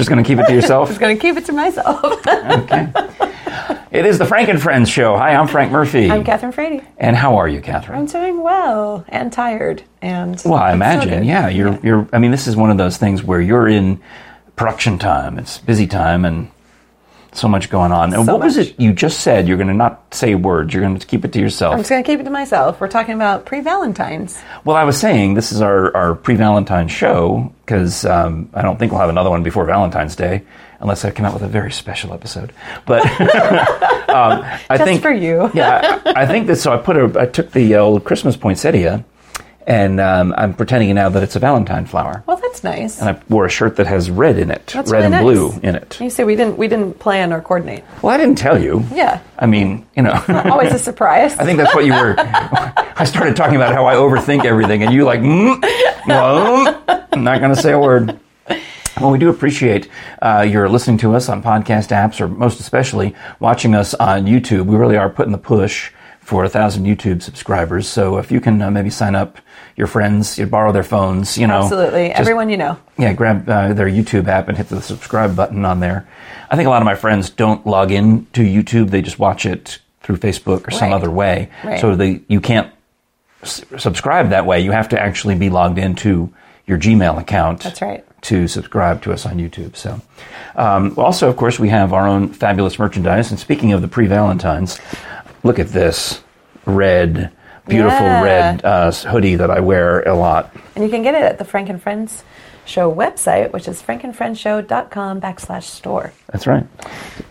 Just going to keep it to yourself? Just going to keep it to myself. okay. It is the Frank and Friends show. Hi, I'm Frank Murphy. I'm Kathryn Frady. And how are you, Catherine? I'm doing well and tired and Well, I so imagine. yeah, you're you're I mean, this is one of those things where you're in production time. It's busy time and so much going on. And So what was it you just said? You're going to not say words. You're going to keep it to yourself. I'm just going to keep it to myself. We're talking about pre-Valentine's. Well, I was saying this is our, our pre Valentine show because um, I don't think we'll have another one before Valentine's Day unless I come out with a very special episode. But um, I Just think for you. yeah, I, I think that. So I put a I took the old Christmas poinsettia, and um, I'm pretending now that it's a Valentine flower. Well, that's nice. And I wore a shirt that has red in it, That's red really and nice. blue in it. You see, we didn't we didn't plan or coordinate. Well, I didn't tell you. Yeah, I mean, you know. always a surprise. I think that's what you were. I started talking about how I overthink everything, and you like, mm, well, I'm not going to say a word. Well, we do appreciate uh, your listening to us on podcast apps, or most especially watching us on YouTube. We really are putting the push for a thousand YouTube subscribers. So if you can uh, maybe sign up your friends, you borrow their phones, you know, Absolutely, just- everyone you know. yeah, grab uh, their YouTube app and hit the subscribe button on there. I think a lot of my friends don't log in to YouTube; they just watch it through Facebook or some other way. Right. So they you can't s- subscribe that way. You have to actually be logged into your Gmail account. That's right. To subscribe to us on YouTube. So, um, also, of course, we have our own fabulous merchandise. And speaking of the pre-Valentines, look at this red, beautiful Yeah. red uh, hoodie that I wear a lot. And you can get it at the Frank and Friends Show website, which is frankandfriendshow.com backslash store. That's right.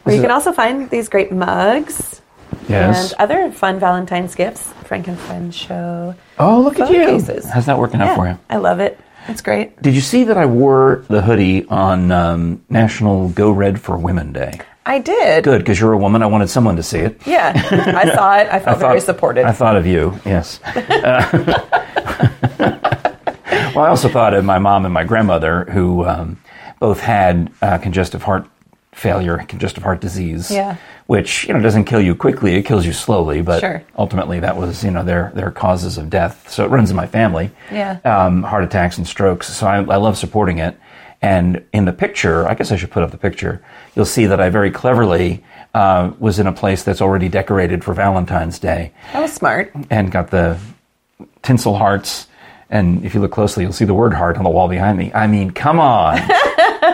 Where you can a- also find these great mugs Yes. and other fun Valentine's gifts. Frank and Friends Show. Oh, look at you. cases. How's that working out Yeah, for you? I love it. It's great. Did you see that I wore the hoodie on um, National Go Red for Women Day? I did. Good, because you're a woman. I wanted someone to see it. Yeah, I saw it. I felt very thought- supported. I thought of you, yes. Uh, well, I also thought of my mom and my grandmother, who um, both had uh, congestive heart failure, congestive heart disease. Yeah. Which you know doesn't kill you quickly; it kills you slowly. But Sure. ultimately, that was you know their their causes of death. So it runs in my family. Yeah. Um, heart attacks and strokes. So I, I love supporting it. And in the picture, I guess I should put up the picture. You'll see that I very cleverly uh, was in a place that's already decorated for Valentine's Day that was smart. and got the tinsel hearts. And if you look closely, you'll see the word heart on the wall behind me. I mean, come on.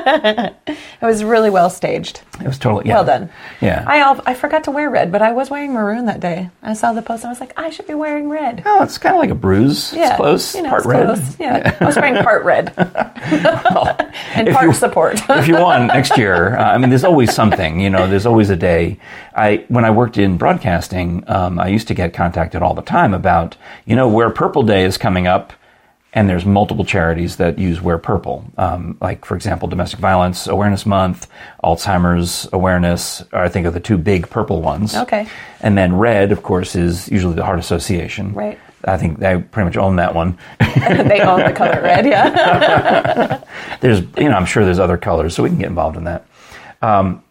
It was really well staged. It was totally, yeah. Well done. Yeah. I I forgot to wear red, but I was wearing maroon that day. I saw the post and I was like, I should be wearing red. oh, it's kind of like a bruise. Yeah, It's close. You know, part it's red. close. Yeah. I was wearing part red and part you- support. if you want next year, uh, I mean, there's always something. You know, there's always a day. I when I worked in broadcasting, um, I used to get contacted all the time about you know where Purple Day is coming up, and there's multiple charities that use Wear Purple. Um, like for example, Domestic Violence Awareness Month, Alzheimer's Awareness. Are, I think are the two big purple ones. Okay. And then red, of course, is usually the Heart Association. Right. I think they pretty much own that one. they own the color red, yeah. there's you know I'm sure there's other colors, so we can get involved in that. Um,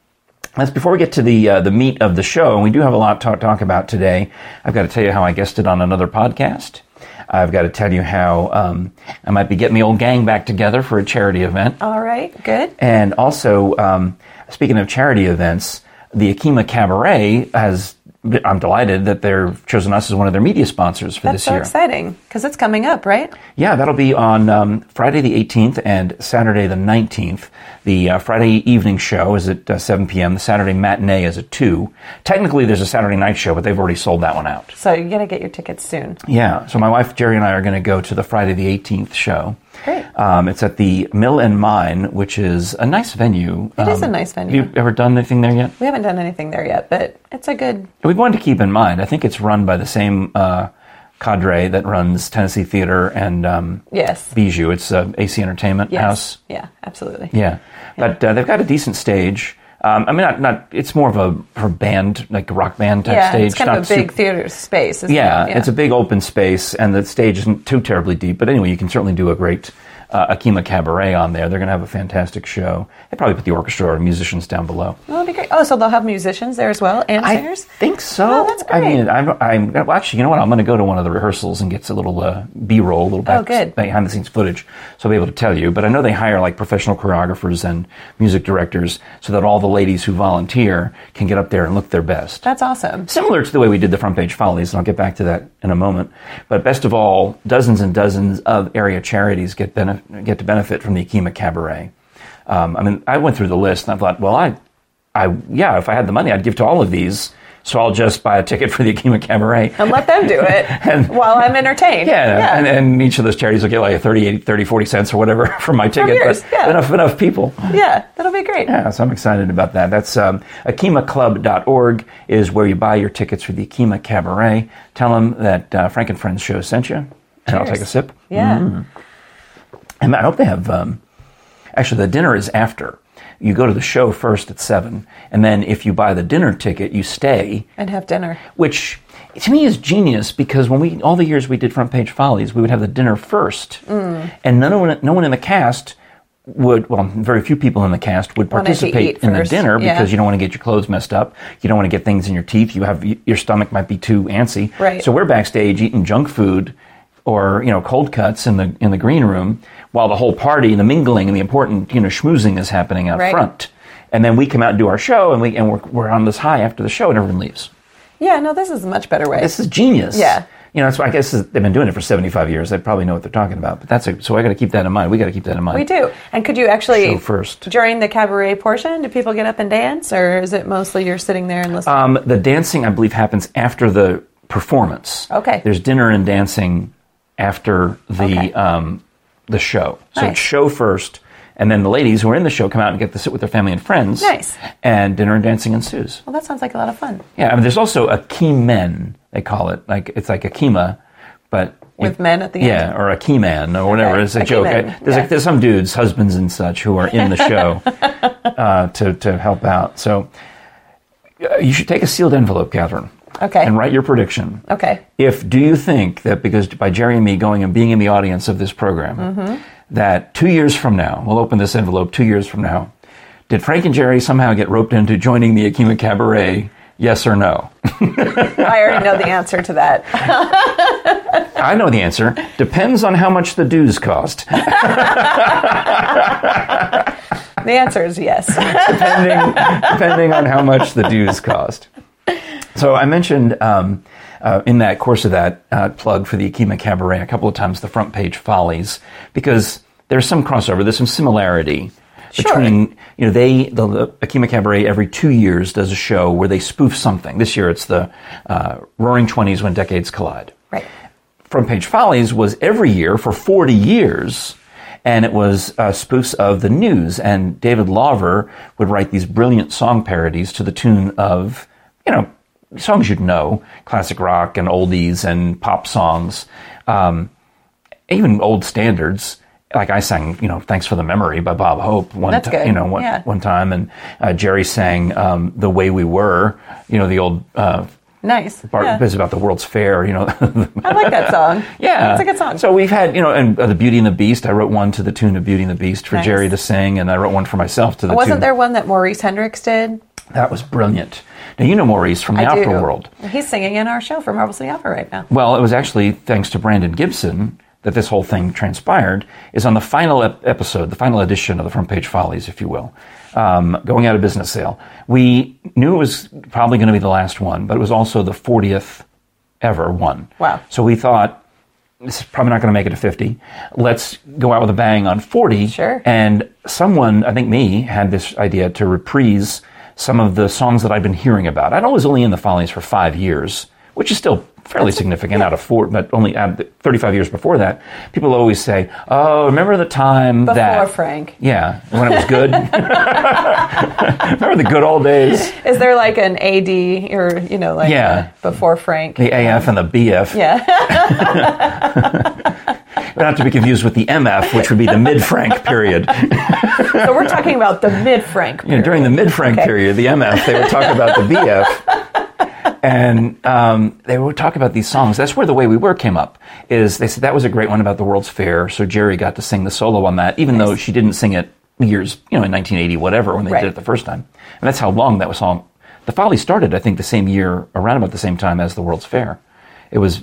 that's before we get to the uh, the meat of the show, and we do have a lot to talk about today. I've got to tell you how I guested on another podcast. I've got to tell you how um, I might be getting the old gang back together for a charity event. All right, good. And also, um, speaking of charity events, the Akima Cabaret has. I'm delighted that they've chosen us as one of their media sponsors for That's this so year. exciting because it's coming up, right? Yeah, that'll be on um, Friday the 18th and Saturday the 19th. The uh, Friday evening show is at uh, 7 p.m. The Saturday matinee is at 2. Technically, there's a Saturday night show, but they've already sold that one out. So you're gonna get your tickets soon. Yeah, so my wife Jerry and I are going to go to the Friday the 18th show. Great. Um, it's at the Mill and Mine, which is a nice venue. It It is a nice venue. Have you ever done anything there yet? We haven't done anything there yet, but it's a good. We wanted to keep in mind. I think it's run by the same uh, cadre that runs Tennessee Theater and um, Yes. Bijou. It's uh, AC Entertainment Yes. House. Yeah, absolutely. Yeah, but uh, they've got a decent stage. Um, I mean, not not. It's more of a for band, like a rock band type Yeah, stage. it's kind not of a big theater space. Isn't yeah, it? it's a big open space, and the stage isn't too terribly deep. But anyway, you can certainly do a great uh, Akima Cabaret on there. They're going to have a fantastic show. They probably put the orchestra or musicians down below. Oh, that'd be great. Oh, so they'll have musicians there as well and I singers? think so. Oh, that's I great. mean, I'm, I'm well, actually, you know what? I'm going to go to one of the rehearsals and get a little uh, B-roll, a little back, Oh, good. behind the scenes footage, so I'll be able to tell you. But I know they hire like professional choreographers and music directors, so that all the ladies who volunteer can get up there and look their best. That's awesome. Similar to the way we did the front page follies, and I'll get back to that in a moment. But best of all, dozens and dozens of area charities get benef- get to benefit from the Akima Cabaret. Um, I mean, I went through the list and I thought, well, I, I, yeah, if I had the money, I'd give to all of these. So I'll just buy a ticket for the Akima Cabaret. And let them do it And- while I'm entertained. Yeah, And, and each of those charities will get like 30, 80, 30, 40 cents or whatever from my ticket. yours, but yeah. enough, enough people. yeah, that'll be great. Yeah, so I'm excited about that. That's um, akimaclub.org is where you buy your tickets for the Akima Cabaret. Tell them that uh, Frank and Friends show sent you, and I'll take a sip. Yeah. And I hope they have. Um, actually, the dinner is after. You go to the show first at seven, and then if you buy the dinner ticket, you stay, And have dinner. which to me is genius because when we all the years we did front page follies, we would have the dinner first, Mm. and no one, no one in the cast would. Well, very few people in the cast would participate in the dinner yeah. because you don't want to get your clothes messed up. You don't want to get things in your teeth. You have your stomach might be too antsy. Right. So we're backstage eating junk food or you know cold cuts in the in the green room while the whole party and the mingling and the important you know schmoozing is happening out Right. front. And then we come out and do our show, and we and we're, we're on this high after the show, and everyone leaves. Yeah, no, this is a much better way. This is genius. Yeah. You know, that's why I guess they've been doing it for 75 years. They probably know what they're talking about. But that's a, so I got to keep that in mind. We got to keep that in mind. we do. And could you actually Show first. during the cabaret portion, do people get up and dance, or is it mostly you're sitting there and listening? Um, the dancing, I believe, happens after the performance. Okay. There's dinner and dancing after the Okay. um, the show. So Nice. it's show first, and then the ladies who are in the show come out and get to sit with their family and friends. Nice. And dinner and dancing ensues. well, that sounds like a lot of fun. Yeah, I mean, there's also a key men they call it. Like it's like a kima, but With men at the end? yeah, or a key man or whatever. It's a, a joke. I- there's, yeah. like, there's some dudes, husbands and such, who are in the show uh, to to help out. So uh, you should take a sealed envelope, Catherine, Okay. and write your prediction. Okay. If do you think that because by Jerry and me going and being in the audience of this program, Mm-hmm. that two years from now, we'll open this envelope two years from now, did Frank and Jerry somehow get roped into joining the Akima Cabaret? Yes or no? I already know the answer to that. I know the answer. Depends on how much the dues cost. The answer is yes. depending, depending on how much the dues cost. So I mentioned um, uh, in that course of that uh, plug for the Akima Cabaret a couple of times the front page follies because there's some crossover, there's some similarity Sure. between you know they the, the Akima Cabaret every two years does a show where they spoof something. This year it's the uh, Roaring Twenties when decades collide. right. Front Page Follies was every year for 40 years, and it was uh, spoofs of the news. And David Lawver would write these brilliant song parodies to the tune of, you know, songs you'd know, classic rock and oldies and pop songs, um, even old standards. Like I sang, you know, "Thanks for the Memory" by Bob Hope one That's time, good. you know, one, Yeah. one time, and uh, Jerry sang um, "The Way We Were," you know, the old uh, Nice. part Yeah. it's about the World's Fair, you know, I like that song. Yeah, It's a good song. So we've had, you know, and uh, the Beauty and the Beast. I wrote one to the tune of Beauty and the Beast for Nice. Jerry to sing, and I wrote one for myself to the Wasn't tune. there one that Maurice Hendricks did? That was brilliant. Now you know Maurice from the I Opera do. World. He's singing in our show for Marble City Opera right now. Well, it was actually thanks to Brandon Gibson that this whole thing transpired. Is on the final ep- episode, the final edition of the Front Page Follies, if you will, um, going out of business sale. We knew it was probably going to be the last one, but it was also the 40th ever one. Wow. So we thought this is probably not going to make it to 50. Let's go out with a bang on 40. Sure. And someone, I think me, had this idea to reprise some of the songs that I've been hearing about. I'd always only in the Follies for five years, which is still fairly significant out of four, but only out of 35 years before that. People always say, "Oh, remember the time Before that Frank. Yeah, when it was good. remember the good old days. Is there like an AD or, you know, like Yeah. before Frank? The AF and the BF. Yeah. Not to be confused with the MF, which would be the mid-Frank period. so we're talking about the mid Frank. You know, during the mid Frank Okay. period, the MF, they would talk about the BF. and um, they would talk about these songs. That's where the way we were came up. Is they said that was a great one about the World's Fair. So Jerry got to sing the solo on that, even though she didn't sing it years, you know, in 1980, whatever, when they Right. did it the first time. And that's how long that was song. The Folly started, I think, the same year, around about the same time as the World's Fair. It was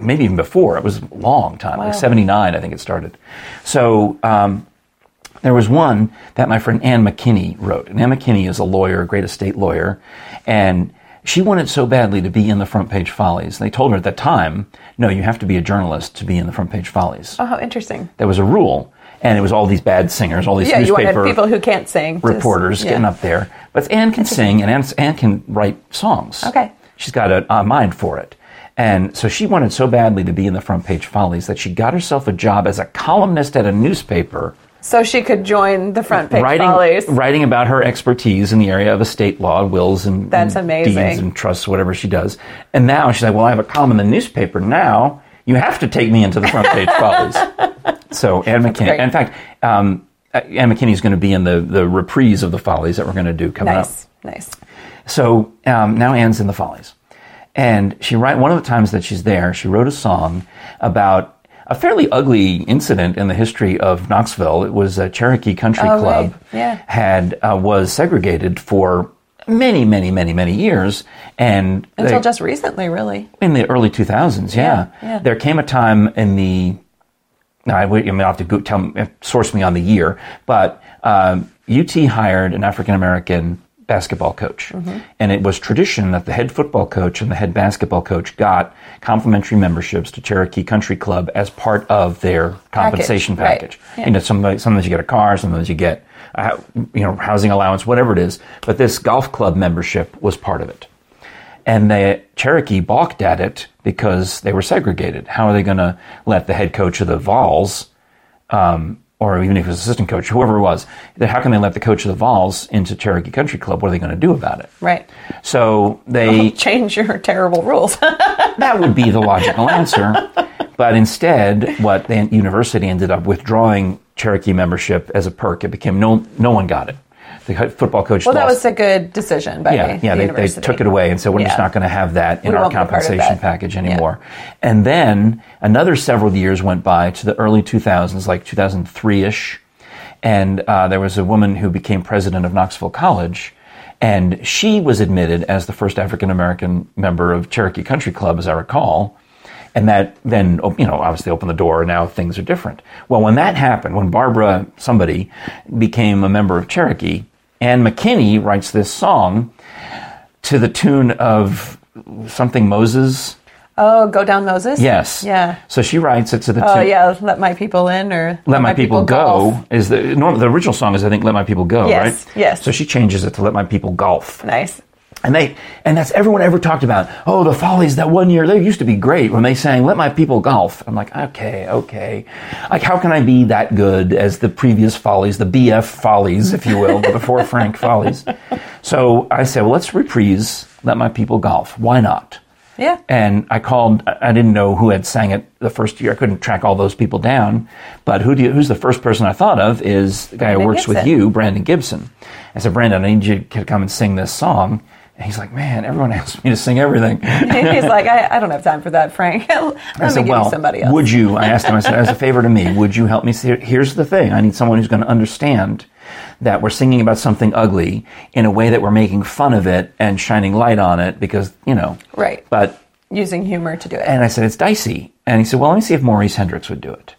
maybe even before. It was a long time, like 79, I think it started. So um, there was one that my friend Ann McKinney wrote. And Ann McKinney is a lawyer, a great estate lawyer, and she wanted so badly to be in the front page follies. They told her at that time, no, you have to be a journalist to be in the front page follies. Oh, how interesting. There was a rule, and it was all these bad singers, all these Yeah, newspaper people who can't sing. reporters yeah. getting up there. But Anne can sing, and Anne, Anne can write songs. Okay. She's got a, a mind for it. And so she wanted so badly to be in the front page follies that she got herself a job as a columnist at a newspaper So she could join the front page writing, follies. writing about her expertise in the area of estate law, wills, and, That's and amazing. deeds and trusts, whatever she does. And now she's like, well, I have a column in the newspaper. Now you have to take me into the front page follies. So Anne McKinney. In fact, um, Anne McKinney is going to be in the, the reprise of the follies that we're going to do coming up. Nice, nice. So um, now Anne's in the Follies, and she write one of the times that she's there. She wrote a song about a fairly ugly incident in the history of Knoxville. It was a Cherokee Country Oh, Club right. Yeah. had uh, was segregated for many, many, many, many years, and Until they- just recently, really. in the early 2000s, yeah. Yeah, yeah. There came a time in the, now I, I mean, I'll have to go tell, source me on the year, but um, UT hired an African American basketball coach. Mm-hmm. And it was tradition that the head football coach and the head basketball coach got complimentary memberships to Cherokee Country Club as part of their compensation right. package. Yeah. You know, sometimes, sometimes you get a car, sometimes you get, a, you know, housing allowance, whatever it is. But this golf club membership was part of it and the Cherokee balked at it because they were segregated. How are they going to let the head coach of the Vols, um, or even if it was assistant coach, whoever it was, how can they let the coach of the Vols into Cherokee Country Club? What are they going to do about it? Right. So they Change your terrible rules. that would be the logical answer, but instead, what the university ended up withdrawing Cherokee membership as a perk. It became no no one got it. The football coach well, that was a good decision by yeah, the yeah, they, they took it away and said we're just not going to have that in We our won't be part of compensation package anymore. And then another several years went by to the early 2000s, like 2003 ish, and uh, there was a woman who became president of Knoxville College. And she was admitted as the first African American member of Cherokee Country Club, as I recall. And that then, you know, obviously opened the door, and now things are different. Well, when that happened, when Barbara, somebody, became a member of Cherokee, Ann McKinney writes this song to the tune of something Moses. Oh, go down Moses. Yes. Yeah. So she writes it to the Oh tune. yeah, let my people in or Let my people, go golf. is the normal. the original song is I think Let My People Go, Yes, right? yes. So she changes it to Let My People Golf. Nice. And they and that's everyone ever talked about. Oh, the Follies that one year they used to be great when they sang "Let My People Golf." I'm like, okay, okay. Like, how can I be that good as the previous Follies, the BF Follies, if you will, the before Frank Follies? So I said, well, let's reprise "Let My People Golf." Why not? Yeah. And I called. I didn't know who had sang it the first year. I couldn't track all those people down. But who do you, who's the first person I thought of is the guy who Brandon works with you, Brandon Gibson. I said, Brandon, I need you to come and sing this song. And he's like, man, everyone asks me to sing everything. He's like, I, I don't have time for that, Frank. Let I me said, give well, you somebody else. would you? I asked him. I said, as a favor to me, would you help me? See, here's the thing. I need someone who's going to understand that we're singing about something ugly in a way that we're making fun of it and shining light on it because you know. Right. But Using humor to do it. And I said, it's dicey. And he said, well, let me see if Maurice Hendricks would do it.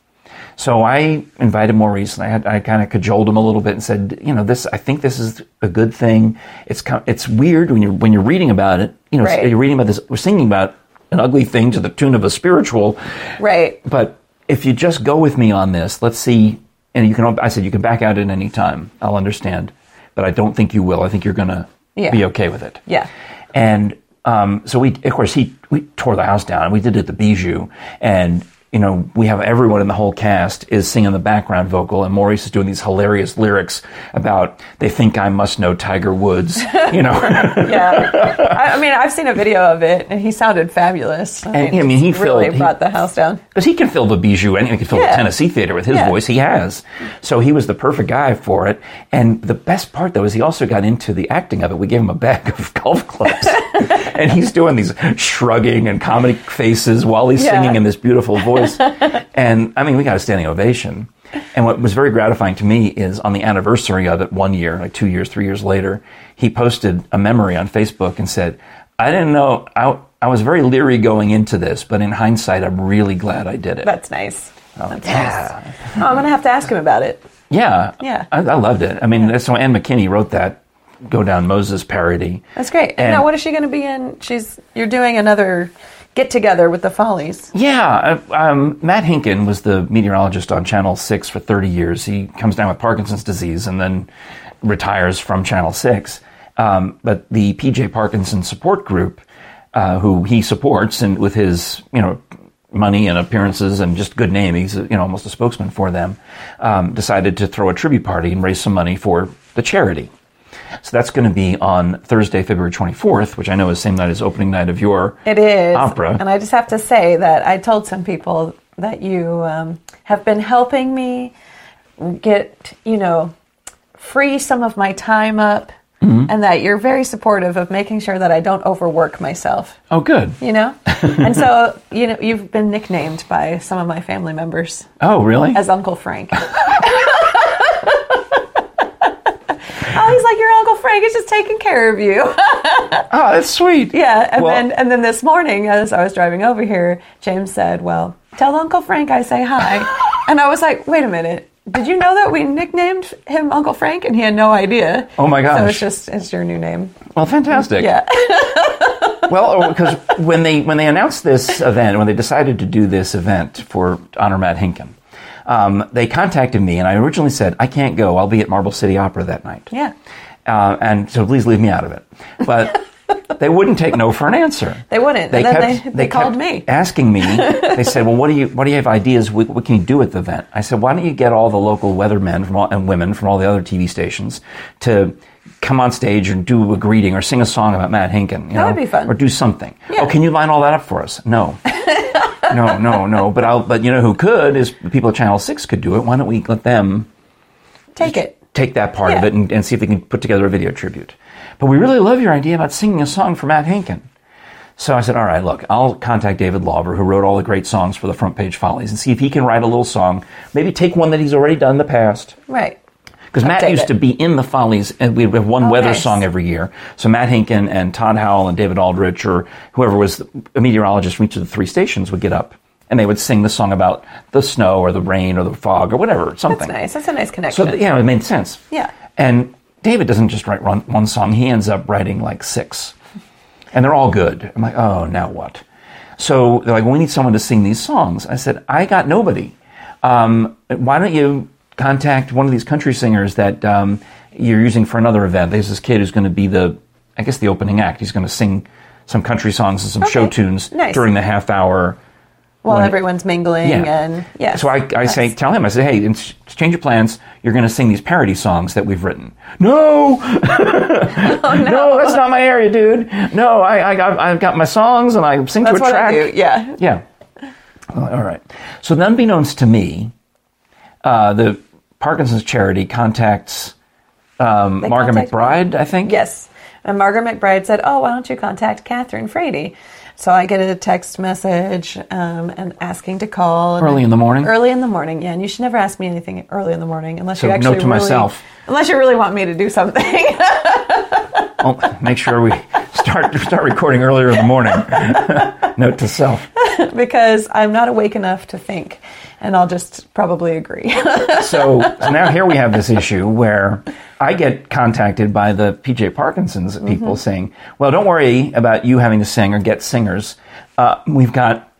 So I invited Maurice and I, had, I kind of cajoled him a little bit and said, you know, this, I think this is a good thing. It's it's weird when you're, when you're reading about it, you know, Right. you're reading about this, we're singing about an ugly thing to the tune of a spiritual. right. But if you just go with me on this, let's see. And you can, I said, you can back out at any time. I'll understand. But I don't think you will. I think you're going to Yeah. be okay with it. Yeah. And um, so we, of course, he we tore the house down, and we did it at the Bijou, and you know, we have everyone in the whole cast is singing the background vocal, and Maurice is doing these hilarious lyrics about they think I must know Tiger Woods, you know. yeah. I, I mean, I've seen a video of it, and he sounded fabulous. I And, I mean, he really filled- he- brought the house down. Because he can fill the Bijou and he can fill Yeah. the Tennessee Theater with his Yeah. voice. He has. So he was the perfect guy for it. And the best part, though, is he also got into the acting of it. We gave him a bag of golf clubs. and he's doing these shrugging and comedy faces while he's Yeah. singing in this beautiful voice. And I mean, we got a standing ovation. And what was very gratifying to me is on the anniversary of it, one year, like two years, three years later, he posted a memory on Facebook and said, I didn't know, I, I was very leery going into this, but in hindsight, I'm really glad I did it. That's nice. Oh, that's yeah. nice. Oh, I'm going to have to ask him about it. Yeah. Yeah. I, I loved it. I mean, that's so Anne McKinney wrote that Go Down Moses parody. That's great. And- now, what is she going to be in? She's You're doing another get together with the Follies. Yeah. uh, Um, Matt Hinkin was the meteorologist on Channel 6 for 30 years. He comes down with Parkinson's disease and then retires from Channel 6. Um, but the PJ Parkinson support group, uh, who he supports and with his, you know, money and appearances and just good name, he's you know almost a spokesman for them, um, decided to throw a tribute party and raise some money for the charity. So that's going to be on Thursday, February 24th, which I know is the same night as opening night of your It is. opera. And I just have to say that I told some people that you um, have been helping me get, you know, free some of my time up. Mm-hmm. And that you're very supportive of making sure that I don't overwork myself, Oh, good. you know? and so, you know, you've been nicknamed by some of my family members Oh, really? as Uncle Frank. oh, he's like, your Frank is just taking care of you. oh, that's sweet. Yeah, and Well- then and then this morning, as I was driving over here, James said, "Well, tell Uncle Frank I say hi," and I was like, "Wait a minute." Did you know that we nicknamed him Uncle Frank? And he had no idea. Oh my So gosh. it's just it's your new name. Well, fantastic. Yeah. Well, because when they when they announced this event, when they decided to do this event for honor Matt Hinkin, um, they contacted me, and I originally said I can't go. I'll be at Marble City Opera that night. Yeah. Uh, and so please leave me out of it. But they wouldn't take no for an answer. They wouldn't. And then they- they called me. asking me. They said, "Well, what do you what do you have ideas? What, what can you do at the event?" I said, "Why don't you get all the local weathermen from all, and women from all the other TV stations to come on stage and do a greeting or sing a song about Matt Hinkin? You know, would be fun. Or do something. Yeah. Oh, can you line all that up for us? No." no, no, no. But I'll. But you know who could is the people at Channel Six could do it. Why don't we let them Take it. Take that part of it and, and see if they can put together a video tribute. But we really love your idea about singing a song for Matt Hinkin. So I said, all right, look, I'll contact David Lauber, who wrote all the great songs for the Front Page Follies, and see if he can write a little song. Maybe take one that he's already done in the past. Right. Because Matt used it. to be in the Follies, and we'd have one Oh, weather nice. song every year. So Matt Hinkin and Todd Howell and David Aldrich, or whoever was a meteorologist from each of the three stations, would get up and they would sing the song about the snow or the rain or the fog or whatever, something. That's nice. That's a nice connection. So yeah, it made sense. Yeah. And David doesn't just write one, one song; he ends up writing like six, and they're all good. I'm like, oh, now what? So they're like, well, we need someone to sing these songs. I said, I got nobody. Um, why don't you contact one of these country singers that um, you're using for another event? There's this kid who's going to be the, I guess, the opening act. He's going to sing some country songs and some show tunes Nice. during the half hour. While everyone's mingling and yeah. So I, I say, tell him, I say, hey, in- change your plans. You're going to sing these parody songs that we've written. No, no. that's not my area, dude. No, I, I got, I've got my songs and I sing That's to a track. Yeah. Yeah. Well, all right. So, unbeknownst to me, uh, the Parkinson's charity contacts um, Margaret contact me. McBride, I think. Yes. And Margaret McBride said, Oh, why don't you contact Kathryn Frady? So I get a text message um, and asking to call. Early in the morning? Early in the morning, yeah. And you should never ask me anything early in the morning unless So you actually note to really, myself. Unless you really want me to do something. Make sure we start start recording earlier in the morning. Note to self. because I'm not awake enough to think. And I'll just probably agree. so, so now here we have this issue where I get contacted by the PJ Parkinson's people saying, "Well, don't worry about you having to sing or get singers. Uh, we've got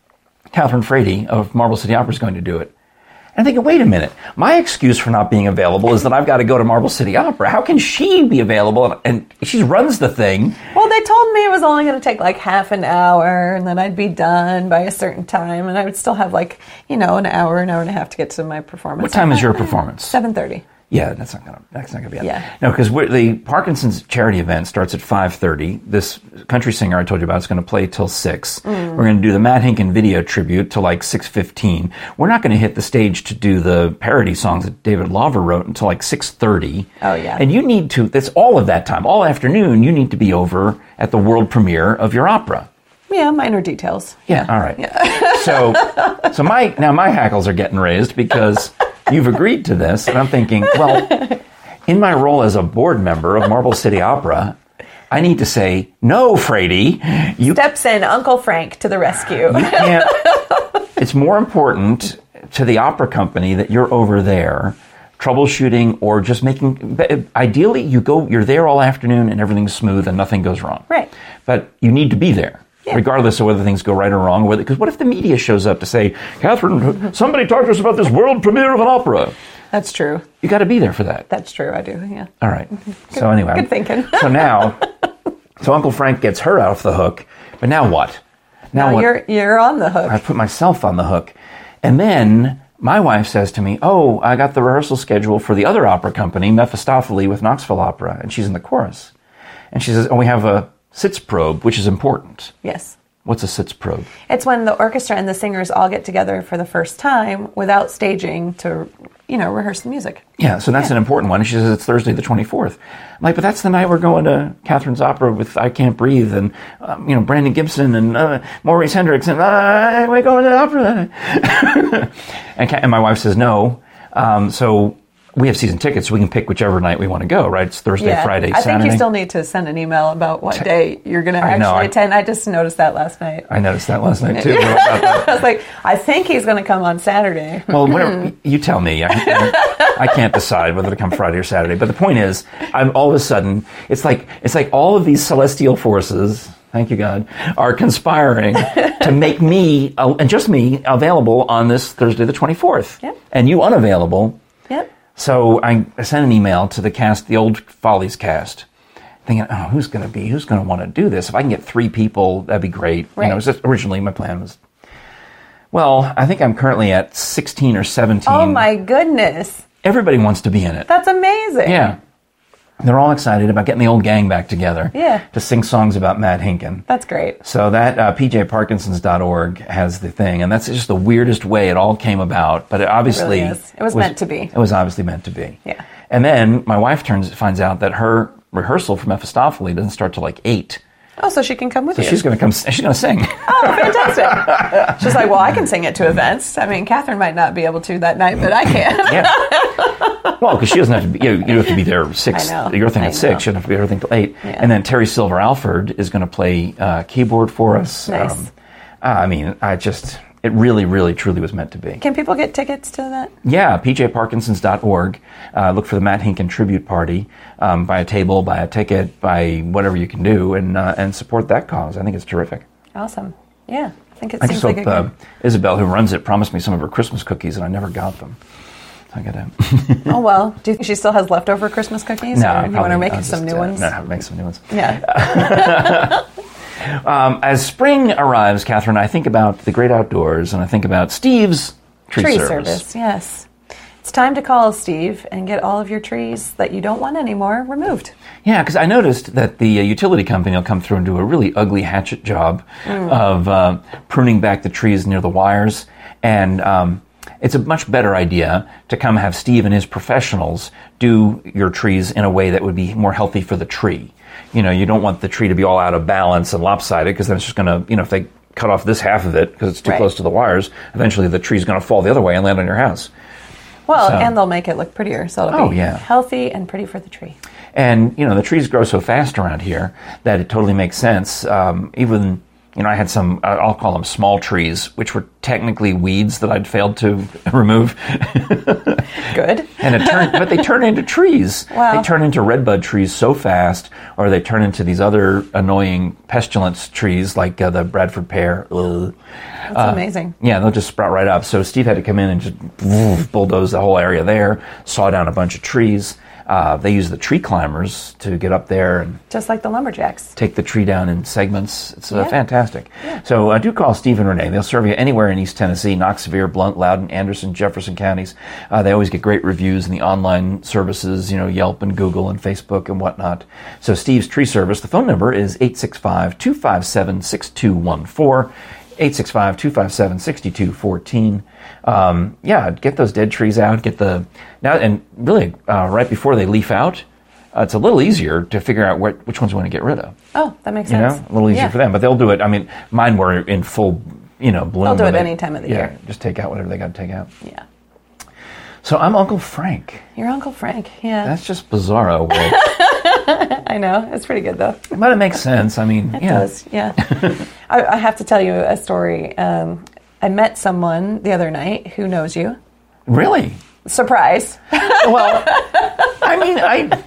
Kathryn Frady of Marble City Opera is going to do it." I'm thinking, wait a minute. My excuse for not being available is that I've got to go to Marble City Opera. How can she be available? And, and she runs the thing. Well, they told me it was only going to take like half an hour, and then I'd be done by a certain time, and I would still have like you know an hour, an hour and a half to get to my performance. What time is your performance? Seven thirty. Yeah, that's not gonna that's not gonna be. It. Yeah. No, because the Parkinson's charity event starts at five thirty. This country singer I told you about is going to play till six. Mm. We're going to do the Matt Hinkin video tribute till like six fifteen. We're not going to hit the stage to do the parody songs that David Lover wrote until like six thirty. Oh, yeah. And you need to. That's all of that time, all afternoon. You need to be over at the world premiere of your opera. Yeah, minor details. Yeah. All right. Yeah. so, so my now my hackles are getting raised because you've agreed to this, and I'm thinking, well, in my role as a board member of Marble City Opera, I need to say no, Frady. You Steps in Uncle Frank to the rescue. It's more important to the opera company that you're over there troubleshooting or just making ideally you go you're there all afternoon and everything's smooth and nothing goes wrong Right. but you need to be there regardless of whether things go right or wrong because what if the media shows up to say catherine somebody talked to us about this world premiere of an opera That's true. you got to be there for that That's true. I do. Yeah. all right so anyway good thinking. so now so uncle frank gets her off the hook but now what now Now what you're you're on the hook. I put myself on the hook. And then my wife says to me, Oh, I got the rehearsal schedule for the other opera company, Mephistopheles with Knoxville Opera, and she's in the chorus. And she says, Oh, we have a sitz probe, which is important. yes. What's a sitz probe? It's when the orchestra and the singers all get together for the first time without staging to, you know, rehearse the music. Yeah, so that's an important one. And she says it's Thursday the 24th. I'm like, but that's the night we're going to Catherine's Opera with I Can't Breathe and, um, you know, Brandon Gibson and uh, Maurice Hendricks and uh, we're going to the opera. and, and my wife says no. Um, so we have season tickets, so we can pick whichever night we want to go, right? It's Thursday, Friday, I Saturday. think you still need to send an email about what day you're going to I actually know, I- attend. I just noticed that last night. I noticed that last night too. What about that? I was like, I think he's going to come on Saturday. Well, whenever, you tell me. I, I can't decide whether to come Friday or Saturday. But the point is, I'm all of a sudden, it's like it's like all of these celestial forces. Thank you, God, are conspiring to make me uh, and just me available on this Thursday, the 24th, Yep. and you unavailable. Yep. So I, sent an email to the cast, the old Follies cast, thinking, oh, who's going to be, who's going to want to do this? If I can get three people, that'd be great. You Right. know, it was just, originally my plan was. Well, I think I'm currently at 16 or 17. Oh my goodness. Everybody wants to be in it. That's amazing. Yeah. They're all excited about getting the old gang back together Yeah. to sing songs about Matt Hinkin. That's great. So that uh, pjparkinsons.org has the thing, and that's just the weirdest way it all came about. But it obviously is. It was meant to be. It was obviously meant to be. Yeah. And then my wife turns finds out that her rehearsal for Mephistopheles doesn't start till like eight. Oh, so she can come with So you. she's going to come. She's going to sing. Oh, fantastic. She's like, well, I can sing it to events. I mean, Catherine might not be able to that night, but I can. Yeah. well, because she doesn't have to be. You, know, you have to be there six. I know. Your thing at six. You don't have to be everything till eight. Yeah. And then Terry Silver Alford is going to play uh, keyboard for us. Nice. uh, I mean, I just. It really, really, truly was meant to be. Can people get tickets to that? Yeah, pjparkinsons.org. Uh, look for the Matt Hinkin tribute party. Um, buy a table, buy a ticket, buy whatever you can do, and uh, and support that cause. I think it's terrific. Awesome. Yeah, I think it I seems just like hope a uh. Isabel, who runs it, promised me some of her Christmas cookies, and I never got them. So I got to. oh well, do you think she still has leftover Christmas cookies? no, or I you want to make I'll some just, new ones? No, make some new ones. Yeah. Um, as spring arrives, Catherine, I think about the great outdoors, and I think about Steve's tree, Tree service. service. Yes. It's time to call Steve and get all of your trees that you don't want anymore removed. Yeah, because I noticed that the uh, utility company will come through and do a really ugly hatchet job Mm. of uh, pruning back the trees near the wires. And um, it's a much better idea to come have Steve and his professionals do your trees in a way that would be more healthy for the tree. You know, you don't want the tree to be all out of balance and lopsided because then it's just going to, you know, if they cut off this half of it because it's too Right. close to the wires, eventually the tree's going to fall the other way and land on your house. Well, So- and they'll make it look prettier, so it'll Oh, be yeah. healthy and pretty for the tree. And you know the trees grow so fast around here that it totally makes sense. Um, even you know, I had some, uh, I'll call them small trees, which were technically weeds that I'd failed to remove. Good. and it turned, but they turn into trees. Wow. They turn into redbud trees so fast, or they turn into these other annoying pestilence trees like uh, the Bradford pear. Ugh. That's amazing. Yeah, they'll just sprout right up. So Steve had to come in and just bulldoze the whole area there, saw down a bunch of trees. Uh, they use the tree climbers to get up there and Just like the lumberjacks. take the tree down in segments. It's uh, Yeah. fantastic. So uh, do call Steve and Renee. They'll serve you anywhere in East Tennessee, Knox, Sevier, Blount, Loudoun, Anderson, Jefferson counties. Uh, they always get great reviews in the online services, you know, Yelp and Google and Facebook and whatnot. So Steve's Tree Service, the phone number is 865-257-6214. 865-257-6214. Um, yeah, get those dead trees out. Get the now and really uh, right before they leaf out, uh, it's a little easier to figure out what, which ones you want to get rid of Oh, that makes you know, sense. a little easier Yeah. for them. But they'll do it. I mean, mine were in full, you know, bloom. They'll do it they- any time of the yeah, year. Just take out whatever they got to take out. Yeah. So I'm Uncle Frank. Your Uncle Frank. Yeah. That's just bizarro I know. It's pretty good though. but it makes sense. I mean, It yeah. does, yeah. I, I have to tell you a story. Um, I met someone the other night who knows you. Really? Surprise. Well, I mean, I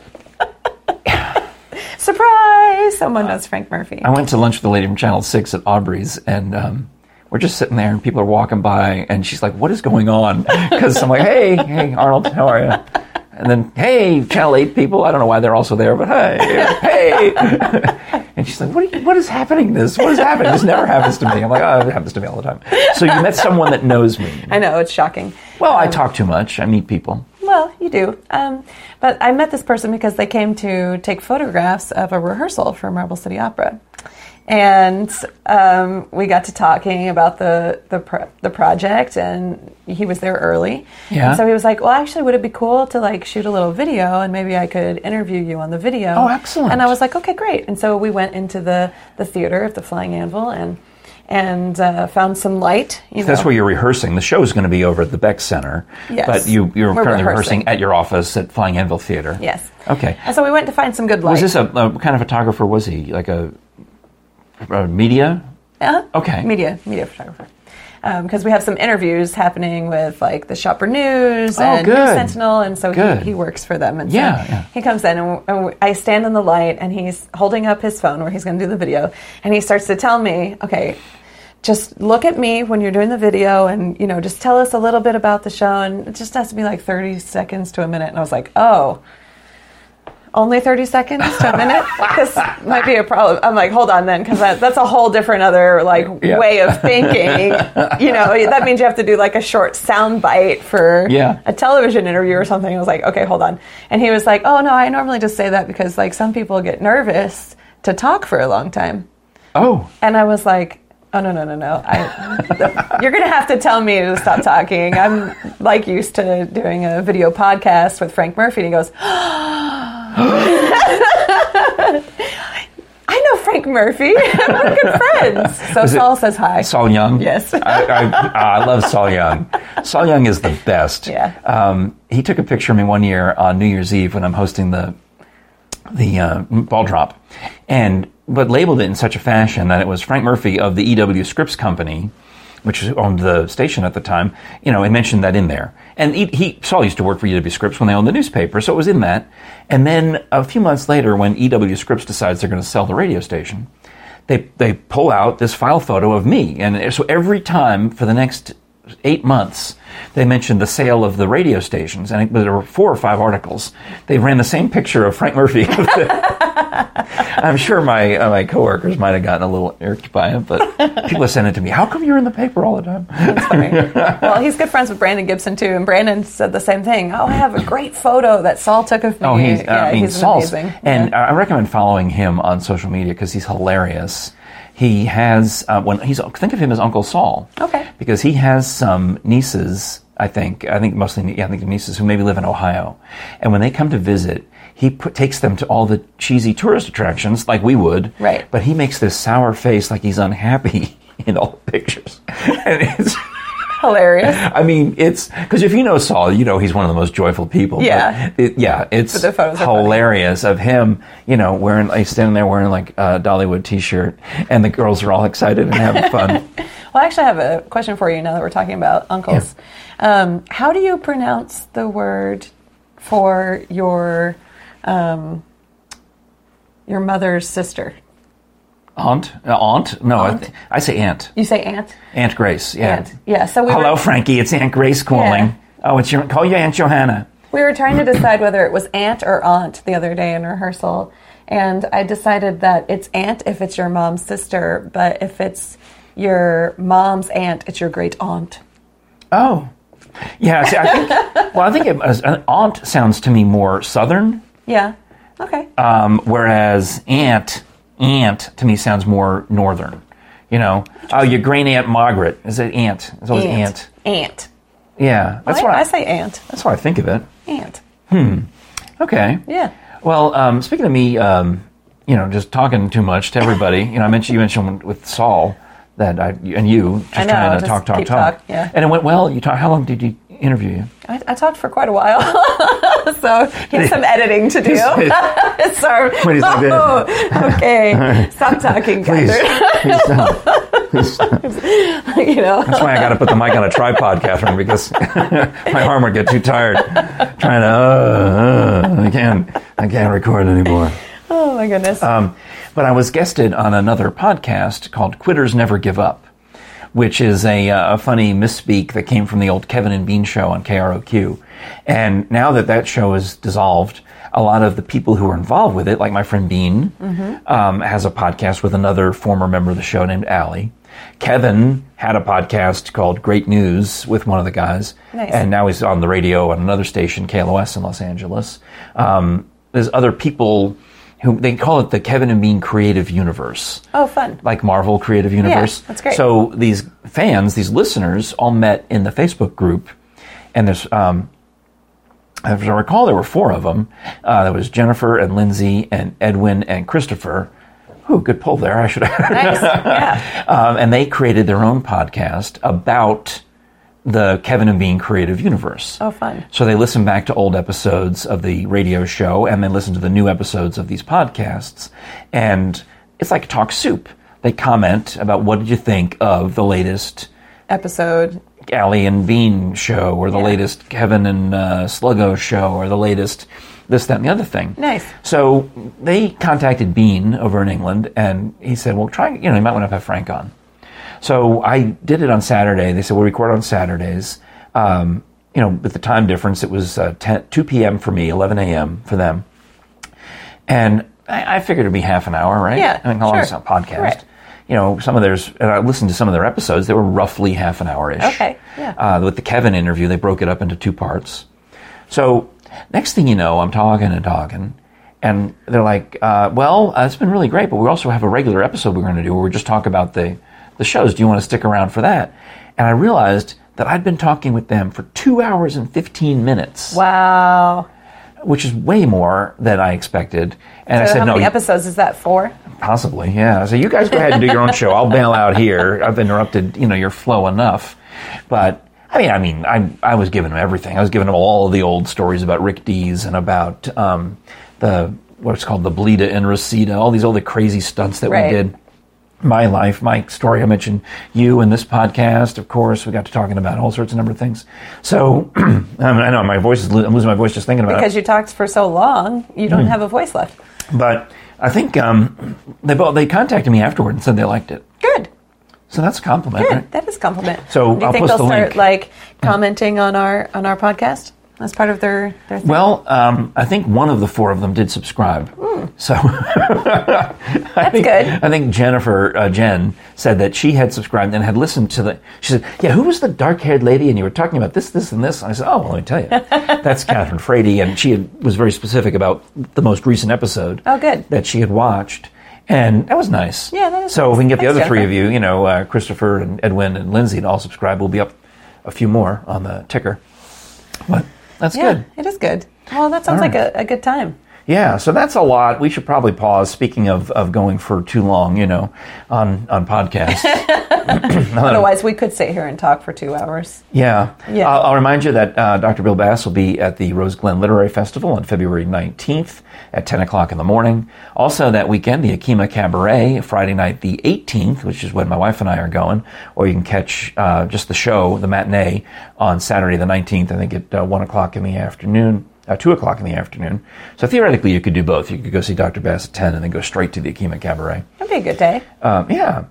Surprise! Someone knows Frank Murphy. I went to lunch with the lady from Channel Six at Aubrey's, and um, we're just sitting there, and people are walking by, and she's like, "What is going on?" Because I'm like, "Hey, hey, Arnold, how are you?" And then, "Hey, Channel Eight people, I don't know why they're also there, but hey, hey." and she's like, what, you, "What is happening? This what is happening? This never happens to me." I'm like, "Oh, it happens to me all the time." So you met someone that knows me. I know, it's shocking. Well, I talk too much. I meet people. Well, you do. Um, but I met this person because they came to take photographs of a rehearsal for Marble City Opera. And um, we got to talking about the the, pro- the project, and he was there early. Yeah. And so he was like, "Well, actually, would it be cool to like shoot a little video, and maybe I could interview you on the video?" Oh, excellent. And I was like, "Okay, great." And so we went into the the theater of the Flying Anvil and and uh, found some light. You That's where you're rehearsing. The show is going to be over at the Beck Center, Yes. but you, you're We're currently rehearsing. rehearsing at your office at Flying Anvil Theater. Yes. Okay. And so we went to find some good light. Was this a, a what kind of photographer? Was he like a, a media? Uh-huh. Okay. Media, media photographer. Because we have some interviews happening with like the Shopper News Oh, and good. News Sentinel, and so he, he works for them. And Yeah, so yeah. he comes in, and, and I stand in the light, and he's holding up his phone where he's going to do the video, and he starts to tell me, okay. Just look at me when you're doing the video, and you know, just tell us a little bit about the show, and it just has to be like 30 seconds to a minute. And I was like, oh, only 30 seconds to a minute? This might be a problem. I'm like hold on then because that, that's a whole different other like Yeah. way of thinking. You know that means you have to do like a short sound bite for Yeah. a television interview or something. I was like okay hold on. And he was like oh no i normally just say that because like some people get nervous to talk for a long time. Oh, and i was like oh no no no no. I, you're gonna have to tell me to stop talking. I'm like used to doing a video podcast with frank murphy and he goes I oh, Frank Murphy. We're good friends. So it- Saul says hi. Saul Young. Yes. I, I, I love Saul Young. Saul Young is the best. Yeah. Um, he took a picture of me one year on New Year's Eve when I'm hosting the the uh, ball drop, and but labeled it in such a fashion that it was Frank Murphy of the EW Scripps Company, which owned the station at the time. You know, and mentioned that in there. And he, he Saul used to work for EW Scripps when they owned the newspaper, so it was in that. And then a few months later, when EW Scripps decides they're going to sell the radio station, they they pull out this file photo of me, and so every time for the next eight months, they mentioned the sale of the radio stations, and there were four or five articles. They ran the same picture of Frank Murphy. I'm sure my uh, my coworkers might have gotten a little irked by it, but people have sent it to me. How come you're in the paper all the time? That's funny. well, he's good friends with Brandon Gibson too, and Brandon said the same thing. Oh, I have a great photo that Saul took of me. Oh, he's, yeah, I mean, he's Saul's, amazing. and Yeah. I recommend following him on social media because he's hilarious. He has uh, when he's think of him as Uncle Saul. Okay. Because he has some nieces, I think, I think mostly, yeah, I think nieces who maybe live in Ohio, and when they come to visit, he put, takes them to all the cheesy tourist attractions like we would. Right. But he makes this sour face like he's unhappy in all the pictures, and it's. Hilarious. I mean, it's because if you know Saul, you know he's one of the most joyful people. Yeah. it, yeah, it's the photos are funny. hilarious of him, you know, wearing like standing there wearing like a Dollywood T-shirt, and the girls are all excited and having fun. Well, I actually have a question for you now that we're talking about uncles. Um, how do you pronounce the word for your um, your mother's sister? aunt, uh, aunt? No, I, th- I say aunt. You say aunt. Aunt Grace. Yeah. Aunt. Yeah. So we Hello, were, Frankie. It's Aunt Grace calling. Yeah. Oh, it's your call you Aunt Johanna. we were trying to decide whether it was aunt or aunt the other day in rehearsal, and I decided that it's aunt if it's your mom's sister, but if it's your mom's aunt, it's your great aunt. Oh, yeah. See, I think. well, I think it, an aunt sounds to me more southern, Yeah. Okay. um, whereas aunt, aunt to me sounds more northern. You know, oh, your great aunt Margaret is it aunt? It's always aunt. Aunt. Yeah, that's I, what I, I say aunt. that's what I think of it. Aunt. Hmm. Okay. Yeah. Well, um, speaking of me, um, you know, just talking too much to everybody. You know, I mentioned you mentioned with Saul that I and you just know, trying to just talk, talk, talk. talk, yeah. And it went well. You talk. How long did you interview you? I, I talked for quite a while, so he has some editing to do. Sorry. When he's like oh, okay. Stop talking, Please, Catherine. please stop. Please stop. you know. That's why I got to put the mic on a tripod, Catherine, because my arm would get too tired trying to. Uh, uh, I can't. I can't record anymore. Oh my goodness. Um, but I was guested on another podcast called "Quitters Never Give Up," which is a, uh, a funny misspeak that came from the old Kevin and Bean show on KROQ. And now that that show is dissolved, a lot of the people who are involved with it, like my friend Bean, um, has a podcast with another former member of the show named Allie. Kevin had a podcast called Great News with one of the guys, Nice. and now he's on the radio on another station, KLOS in Los Angeles. Um, there's other people who they call it the Kevin and Bean Creative Universe oh, fun. like Marvel Creative Universe. Yeah, that's great. So these fans, these listeners, all met in the Facebook group, and there's, um, as I recall, there were four of them. Uh, there was Jennifer and Lindsay and Edwin and Christopher. Ooh, good pull there. I should have. Nice. Yeah. um, and they created their own podcast about the Kevin and Bean Creative Universe. Oh, fun. So they listen back to old episodes of the radio show and then listen to the new episodes of these podcasts. And it's like talk soup. They comment about what did you think of the latest Episode. Allie and Bean show or the Yeah. latest Kevin and uh, Sluggo show or the latest this, that, and the other thing. Nice. So they contacted Bean over in England and he said, well, try, you know, you might want to have Frank on. So I did it on Saturday. They said we'll record on Saturdays. Um, you know, with the time difference, it was uh, 10, 2 p.m. for me, 11 a.m. for them. And I, I figured it'd be half an hour, right? Yeah, I mean, how long sure. is a podcast? Right. You know, some of theirs, and I listened to some of their episodes, they were roughly half an hour ish. Okay, yeah. Uh, with the Kevin interview, they broke it up into two parts. So, next thing you know, I'm talking and talking, and they're like, uh, well, uh, it's been really great, but we also have a regular episode we're going to do where we just talk about the, the shows. Do you want to stick around for that? And I realized that I'd been talking with them for two hours and 15 minutes, Wow. which is way more than I expected. And I said, how no, many episodes is that for? Possibly, yeah. So you guys go ahead and do your own show. I'll bail out here. I've interrupted, you know, your flow enough. But I mean, I mean, I I was giving them everything. I was giving them all of the old stories about Rick Dees and about um, the what's called the Bleeda and Reseda, all these other crazy stunts that Right. we did. My life, my story. I mentioned you in this podcast. Of course, we got to talking about all sorts of number of things. So I, know my voice is. lo- I'm losing my voice just thinking about it. Because you talked for so long, you Hmm. don't have a voice left. But I think um, they both they contacted me afterward and said they liked it. Good. So that's a compliment. Good. right? That is a compliment. So do you I'll think post they'll the start link. like commenting on our on our podcast as part of their their thing? Well, um, I think one of the four of them did subscribe. So That's think, good. I think Jennifer uh, Jen said that she had subscribed and had listened to the. She said, "Yeah, who was the dark-haired lady?" And you were talking about this, this, and this. And I said, "Oh, well, let me tell you, that's Kathryn Frady." And she had, was very specific about the most recent episode. Oh, good. That she had watched, and that was nice. Yeah, that is So nice. if we can get the Thanks, other three of you, you know, uh, Christopher and Edwin and Lindsay to all subscribe. We'll be up a few more on the ticker. But that's yeah, good. it is good. Well, that sounds All like a, a good time. Yeah, so that's a lot. We should probably pause. Speaking of, of going for too long, you know, on on podcasts. Otherwise, we could sit here and talk for two hours. Yeah. Yeah. I'll, I'll remind you that uh, Dr. Bill Bass will be at the Rose Glen Literary Festival on February 19th at 10 o'clock in the morning. Also, that weekend, the Akima Cabaret, Friday night, the 18th, which is when my wife and I are going. Or you can catch uh, just the show, the matinee, on Saturday the 19th, I think at uh, 1 o'clock in the afternoon. Uh, 2 o'clock in the afternoon. So theoretically, you could do both. You could go see Dr. Bass at 10 and then go straight to the Akima Cabaret. That'd be a good day. Um, yeah.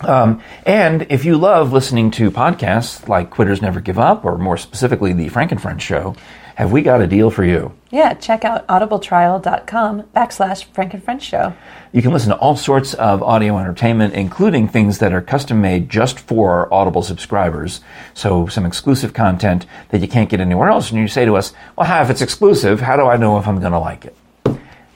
Um, and if you love listening to podcasts like Quitters Never Give Up, or more specifically, the Frank and Friends Show, have we got a deal for you? Yeah, check out audibletrial.com backslash Frank and Friends Show. You can listen to all sorts of audio entertainment, including things that are custom made just for Audible subscribers. So, some exclusive content that you can't get anywhere else. And you say to us, Well, how, if it's exclusive, how do I know if I'm going to like it?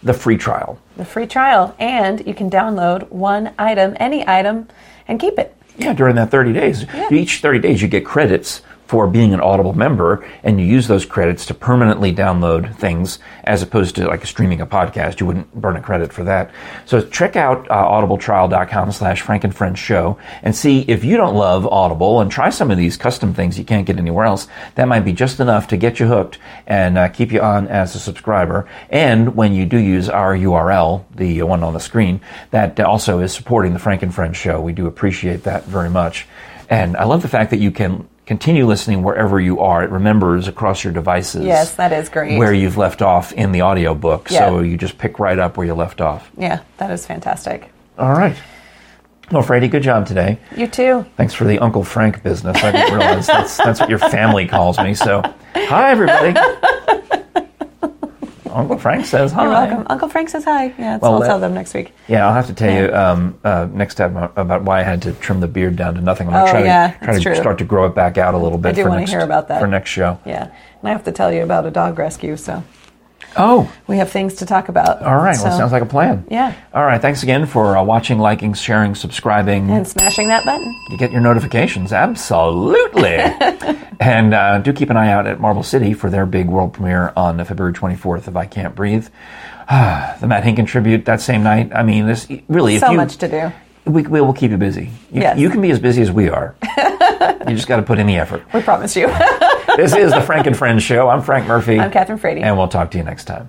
The free trial. The free trial, and you can download one item, any item, and keep it. Yeah, during that 30 days. Each 30 days, you get credits for being an Audible member, and you use those credits to permanently download things as opposed to like streaming a podcast. You wouldn't burn a credit for that. So check out uh, audibletrial.com slash show and see if you don't love Audible and try some of these custom things you can't get anywhere else. That might be just enough to get you hooked and uh, keep you on as a subscriber. And when you do use our URL, the one on the screen, that also is supporting the Frank and Friends show. We do appreciate that very much. And I love the fact that you can continue listening wherever you are. It remembers across your devices. Yes, that is great. Where you've left off in the audiobook. Yeah. So you just pick right up where you left off. Yeah, that is fantastic. All right. Well, Freddie, good job today. You too. Thanks for the Uncle Frank business. I didn't realize that's, that's what your family calls me. So, hi, everybody. Uncle Frank says hi. You're welcome. Uncle Frank says hi. Yeah, Well, I'll let- tell them next week. Yeah, I'll have to tell you um, uh, next time about why I had to trim the beard down to nothing. I'm Oh, try yeah, to try to true. start to grow it back out a little bit. I do for wanna hear about that. for next show. Yeah, and I have to tell you about a dog rescue, so Oh, we have things to talk about. all right. Well, sounds like a plan. Yeah. All right. Thanks again for uh, watching, liking, sharing, subscribing. and smashing that button. you get your notifications. Absolutely. and uh, do keep an eye out at Marble City for their big world premiere on February 24th of I Can't Breathe. the Matt Hinkin tribute that same night. I mean, this really, So you, much to do. we, we will keep you busy. You, Yes. you can be as busy as we are. you just got to put in the effort. We promise you. This is the Frank and Friends Show. I'm Frank Murphy. I'm Kathryn Frady. And we'll talk to you next time.